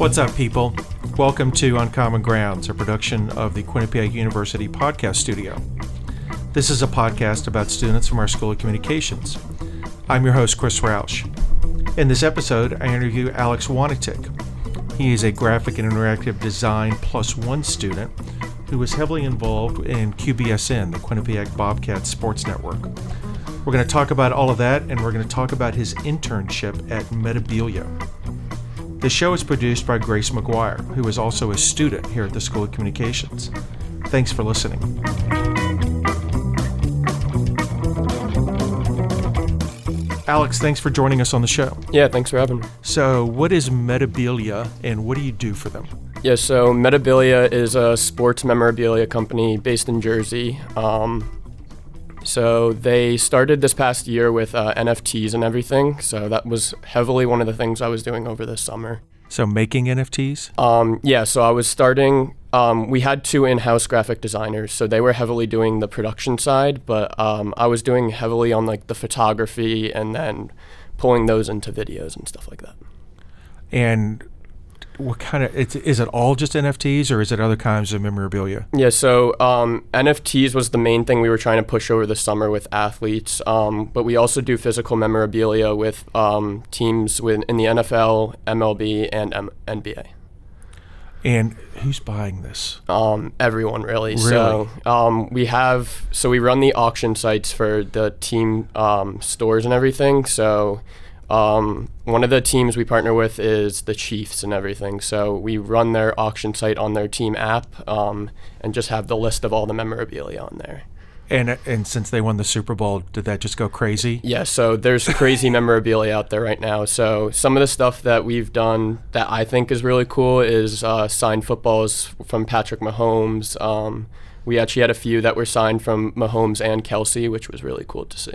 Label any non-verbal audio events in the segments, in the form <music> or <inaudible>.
What's up, people? Welcome to Uncommon Grounds, a production of the Quinnipiac University Podcast Studio. This is a podcast about students from our School of Communications. I'm your host, Chris Roush. In this episode, I interview Alex Wanitik. He is a graphic and interactive design plus one student who was heavily involved in QBSN, the Quinnipiac Bobcats Sports Network. We're going to talk about all of that, and we're going to talk about his internship at Metabilia. The show is produced by Grace McGuire, who is also a student here at the School of Communications. Thanks for listening. Alex, thanks for joining us on the show. Yeah, thanks for having me. So, what is Metabilia and what do you do for them? Yeah, so Metabilia is a sports memorabilia company based in Jersey. Um, so they started this past year with uh, NFTs and everything. So that was heavily one of the things I was doing over this summer. So making NFTs? Um, yeah, so I was starting. Um, we had two in-house graphic designers, so they were heavily doing the production side, but um, I was doing heavily on like the photography and then pulling those into videos and stuff like that. And what kind of it's, is it all just NFTs or is it other kinds of memorabilia? Yeah, so um, NFTs was the main thing we were trying to push over the summer with athletes, um, but we also do physical memorabilia with um, teams with, in the NFL, MLB, and M- NBA. And who's buying this? Um, everyone really. Really? So um, we have so we run the auction sites for the team um, stores and everything. So um, one of the teams we partner with is the Chiefs and everything. So we run their auction site on their team app um, and just have the list of all the memorabilia on there. And and since they won the Super Bowl, did that just go crazy? Yeah, so there's crazy <laughs> memorabilia out there right now. So some of the stuff that we've done that I think is really cool is uh, signed footballs from Patrick Mahomes. Um, we actually had a few that were signed from Mahomes and Kelce, which was really cool to see.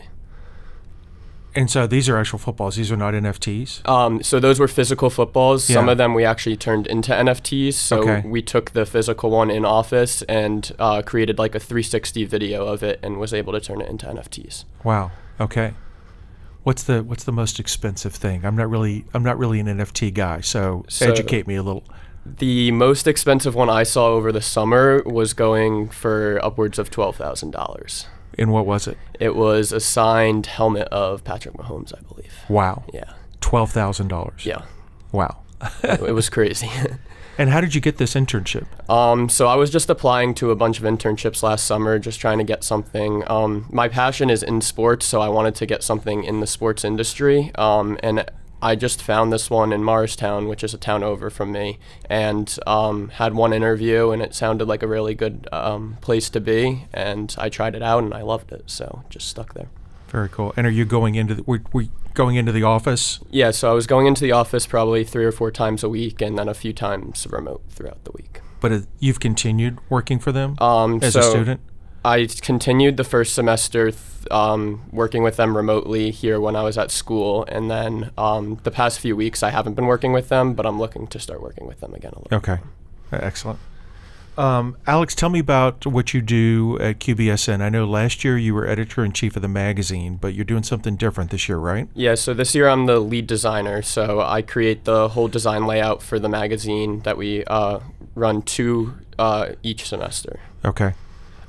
And so these are actual footballs. These are not NFTs. Um, so those were physical footballs. Some of them we actually turned into NFTs. So Okay. we took the physical one in office and uh, created like a 360 video of it and was able to turn it into NFTs. Wow. Okay. What's the what's the most expensive thing? I'm not really I'm not really an NFT guy, so, So- educate me a little. The most expensive one I saw over the summer was going for upwards of twelve thousand dollars. And what was it? It was a signed helmet of Patrick Mahomes, I believe. Wow. Yeah, Twelve thousand dollars. yeah, Wow. it, was crazy. <laughs> And how did you get this internship? Um, so I was just applying to a bunch of internships last summer, just trying to get something. Um, my passion is in sports, so I wanted to get something in the sports industry. Um, and I just found this one in Morristown, which is a town over from me, and um, had one interview, and it sounded like a really good um, place to be. And I tried it out, and I loved it, so just stuck there. Very cool. And are you going into the, we, we going into the office? Yeah, so I was going into the office probably three or four times a week, and then a few times remote throughout the week. But uh, you've continued working for them Um, as so a student. I continued the first semester th- um, working with them remotely here when I was at school, and then um, the past few weeks I haven't been working with them, but I'm looking to start working with them again a little. Okay. Uh, Excellent. Um, Alex, tell me about what you do at QBSN. I know last year you were editor in chief of the magazine, but you're doing something different this year, right? Yeah, so this year I'm the lead designer, so I create the whole design layout for the magazine that we uh, run two uh, each semester. Okay.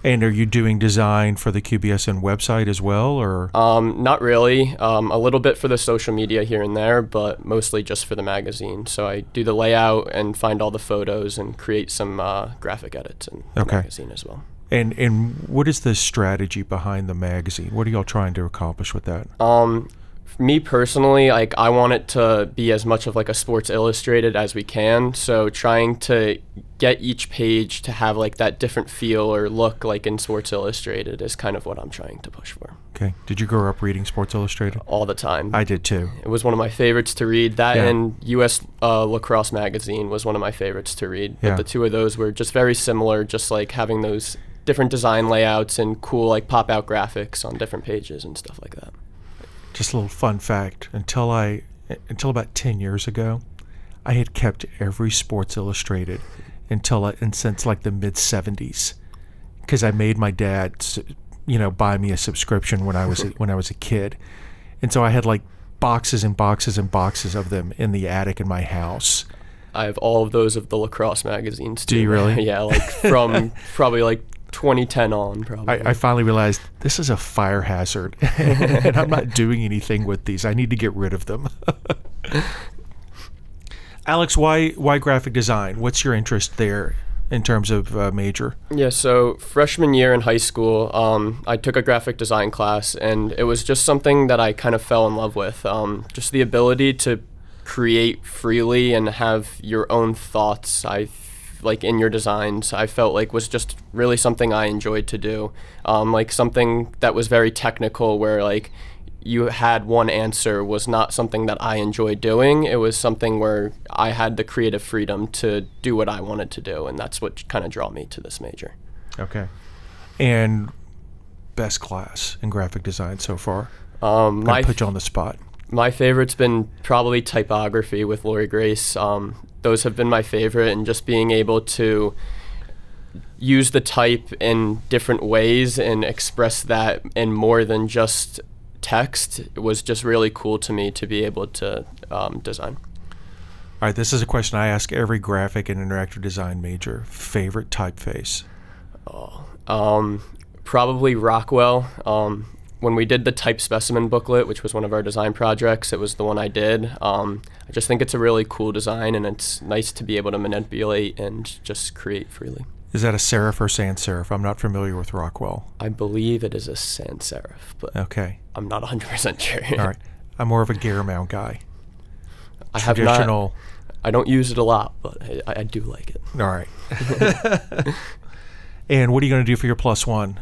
And are you doing design for the QBSN website as well, or Um, not really. Um, a little bit for the social media here and there, but mostly just for the magazine. So I do the layout and find all the photos and create some uh, graphic edits in the Okay. magazine as well. and and what is the strategy behind the magazine? What are y'all trying to accomplish with that? Um, me personally, like I want it to be as much of like a Sports Illustrated as we can. So trying to get each page to have like that different feel or look like in Sports Illustrated is kind of what I'm trying to push for Okay. Did you grow up reading Sports Illustrated? all the time. I did too. It was one of my favorites to read. That Yeah. and U.S. Uh, Lacrosse Magazine was one of my favorites to read. But Yeah. the two of those were just very similar, just like having those different design layouts and cool like pop out graphics on different pages and stuff like that. Just a little fun fact. Until I, until about ten years ago, I had kept every Sports Illustrated until I, and since like the mid '70s, because I made my dad, you know, buy me a subscription when I was a, when I was a kid, and so I had like boxes and boxes and boxes of them in the attic in my house. I have all of those of the lacrosse magazines. Too. Do you really? <laughs> yeah, like from <laughs> probably like 2010 on, probably. I, I finally realized this is a fire hazard, <laughs> and I'm not <laughs> doing anything with these. I need to get rid of them. <laughs> Alex, why why graphic design? What's your interest there in terms of uh, major? Yeah, so freshman year in high school, um, I took a graphic design class, and it was just something that I kind of fell in love with. Um, just the ability to create freely and have your own thoughts. I like in your designs. I felt like was just really something I enjoyed to do. Um, like something that was very technical, where like you had one answer was not something that I enjoyed doing. It was something where I had the creative freedom to do what I wanted to do, and that's what kind of drew me to this major. Okay. And best class in graphic design so far? Um, I put you on the spot. my favorite's been probably typography with Lori Grace. Um, those have been my favorite, and just being able to use the type in different ways and express that in more than just text was just really cool to me to be able to um, design. All right, this is a question I ask every graphic and interactive design major. Favorite typeface? Um, probably Rockwell. Um, when we did the type specimen booklet, which was one of our design projects, it was the one I did. Um, I just think it's a really cool design, and it's nice to be able to manipulate and just create freely. Is that a serif or sans serif? I'm not familiar with Rockwell. I believe it is a sans serif, but Okay. I'm not 100% sure. All right. I'm more of a Garamond guy. I have not. Traditional. I don't use it a lot, but I, I do like it. All right. <laughs> and what are you going to do for your plus one?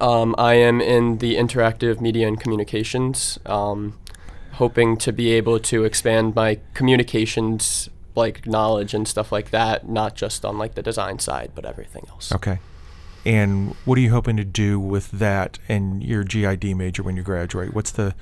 Um, I am in the interactive media and communications, um, hoping to be able to expand my communications like knowledge and stuff like that, not just on like the design side, but everything else. Okay. And what are you hoping to do with that and your GID major when you graduate? What's the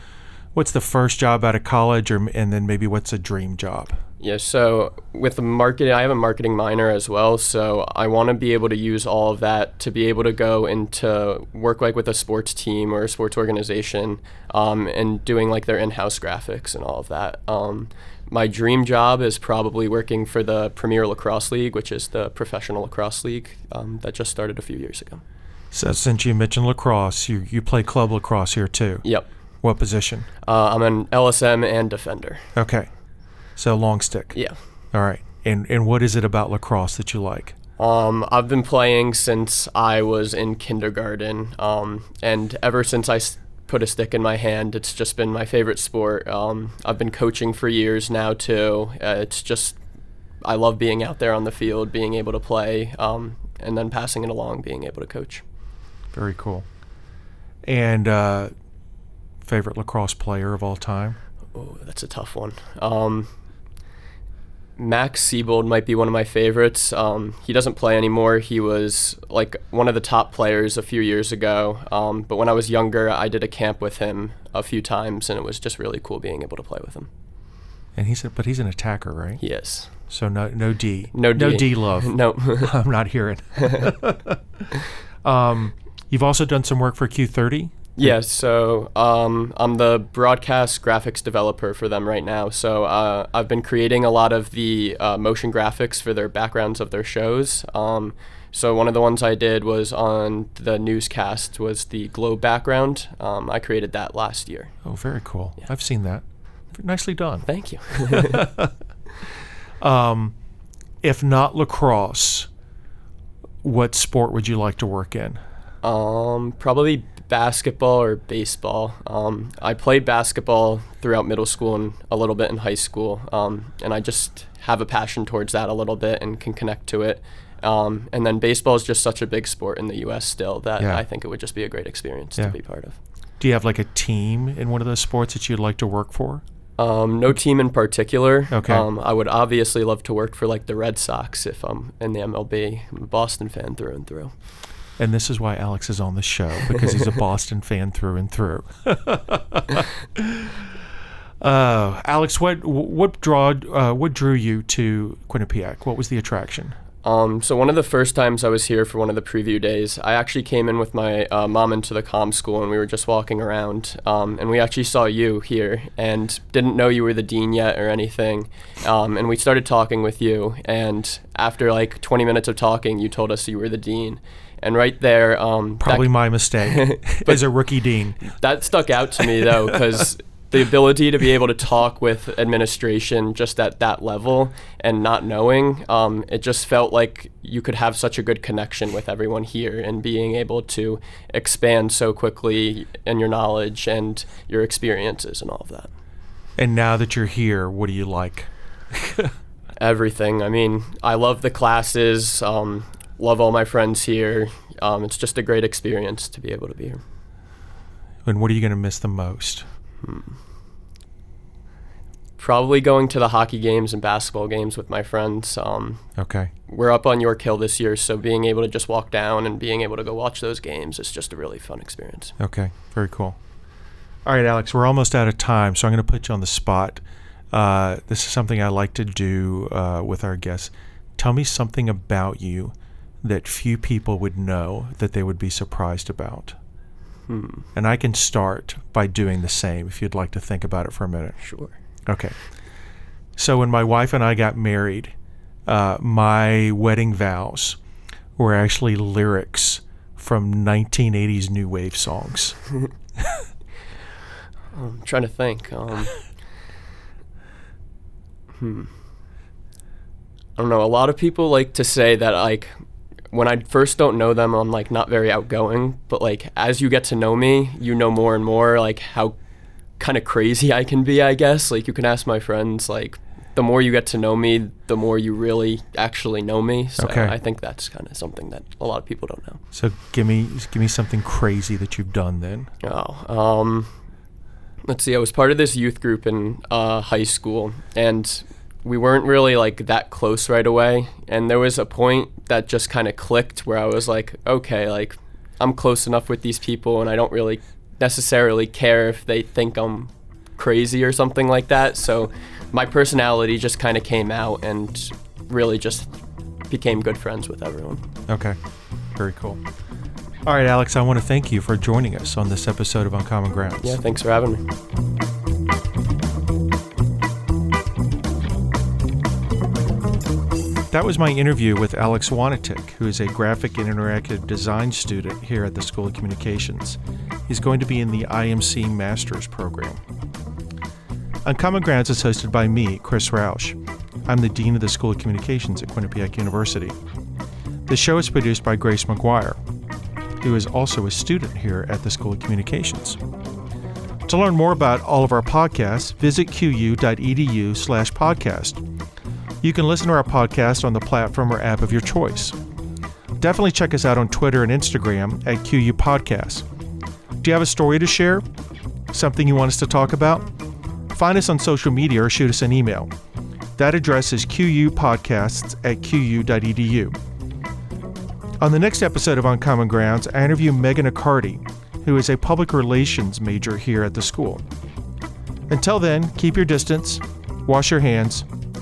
what's the first job out of college or and then maybe what's a dream job? Yeah, so with the marketing, I have a marketing minor as well. So I want to be able to use all of that to be able to go into work like with a sports team or a sports organization um, and doing like their in house graphics and all of that. Um, my dream job is probably working for the Premier Lacrosse League, which is the professional lacrosse league um, that just started a few years ago. So since you mentioned lacrosse, you, you play club lacrosse here too. Yep. What position? Uh, I'm an LSM and defender. Okay. So long stick. Yeah. All right. And and what is it about lacrosse that you like? Um, I've been playing since I was in kindergarten, um, and ever since I put a stick in my hand, it's just been my favorite sport. Um, I've been coaching for years now too. Uh, it's just I love being out there on the field, being able to play, um, and then passing it along, being able to coach. Very cool. And uh, favorite lacrosse player of all time? Oh, that's a tough one. Um, Max Seibald might be one of my favorites. Um, he doesn't play anymore. He was like one of the top players a few years ago. Um, but when I was younger, I did a camp with him a few times, and it was just really cool being able to play with him. And he's a, but he's an attacker, right? Yes. So no no D. No D. No D love. <laughs> No. <laughs> I'm not hearing. <laughs> um, you've also done some work for Q30. Yeah, so um, I'm the broadcast graphics developer for them right now. So uh, I've been creating a lot of the uh, motion graphics for their backgrounds of their shows. Um, so one of the ones I did was on the newscast was the globe background. Um, I created that last year. Oh, very cool. I've seen that. Nicely done. Thank you. <laughs> Um, if not lacrosse, what sport would you like to work in? Um, probably basketball or baseball. Um, I played basketball throughout middle school and a little bit in high school, um, and I just have a passion towards that a little bit and can connect to it. Um, and then baseball is just such a big sport in the U.S. still that Yeah. I think it would just be a great experience Yeah. to be part of. Do you have like a team in one of those sports that you'd like to work for? Um, no team in particular. Okay. Um, I would obviously love to work for like the Red Sox if I'm in the MLB. I'm a Boston fan through and through. And this is why Alex is on the show because he's a <laughs> Boston fan through and through. uh, Alex, what what draw uh, what drew you to Quinnipiac? What was the attraction? Um, so one of the first times I was here for one of the preview days, I actually came in with my uh, mom into the comm school, and we were just walking around, um, and we actually saw you here, and didn't know you were the dean yet or anything, um, and we started talking with you, and after like 20 minutes of talking, you told us you were the dean, and right there, um, Probably my mistake <laughs> <laughs> as a rookie dean. that stuck out to me though because <laughs> the ability to be able to talk with administration just at that level and not knowing um, it just felt like you could have such a good connection with everyone here and being able to expand so quickly in your knowledge and your experiences and all of that And now that you're here, what do you like? everything i mean i love the classes um, love all my friends here um, it's just a great experience to be able to be here And what are you going to miss the most? probably going to the hockey games and basketball games with my friends. Um, Okay. we're up on York Hill this year, so being able to just walk down and being able to go watch those games is just a really fun experience. Okay. Very cool. All right, Alex, we're almost out of time, so I'm going to put you on the spot. Uh, this is something I like to do uh, with our guests. Tell me something about you that few people would know that they would be surprised about. Hmm. And I can start by doing the same if you'd like to think about it for a minute. Sure. Okay. So when my wife and I got married, uh, my wedding vows were actually lyrics from 1980s new wave songs. <laughs> I'm trying to think. Um, hmm. I don't know. A lot of people like to say that like when I first don't know them, I'm like not very outgoing. But like as you get to know me, you know more and more like how kind of crazy I can be. I guess like you can ask my friends. Like the more you get to know me, the more you really actually know me. So Okay. I think that's kind of something that a lot of people don't know. So give me give me something crazy that you've done then. Oh, um, let's see. I was part of this youth group in uh, high school, and we weren't really like that close right away. And there was a point that just kind of clicked where I was like, okay, like I'm close enough with these people, and I don't really necessarily care if they think I'm crazy or something like that. So my personality just kind of came out and really just became good friends with everyone. Okay. Very cool. All right, Alex, I want to thank you for joining us on this episode of Uncommon Grounds. Yeah, thanks for having me. That was my interview with Alex Wanatik, who is a graphic and interactive design student here at the School of Communications. He's going to be in the IMC Masters program. Uncommon Grounds is hosted by me, Chris Roush. I'm the Dean of the School of Communications at Quinnipiac University. The show is produced by Grace McGuire, who is also a student here at the School of Communications. To learn more about all of our podcasts, visit qu.edu slash podcast. You can listen to our podcast on the platform or app of your choice. Definitely check us out on Twitter and Instagram at QU Podcasts. Do you have a story to share? Something you want us to talk about? Find us on social media or shoot us an email. That address is qupodcasts at qu.edu. On the next episode of Uncommon Grounds, I interview Megan Accardi, who is a public relations major here at the school. Until then, keep your distance, wash your hands,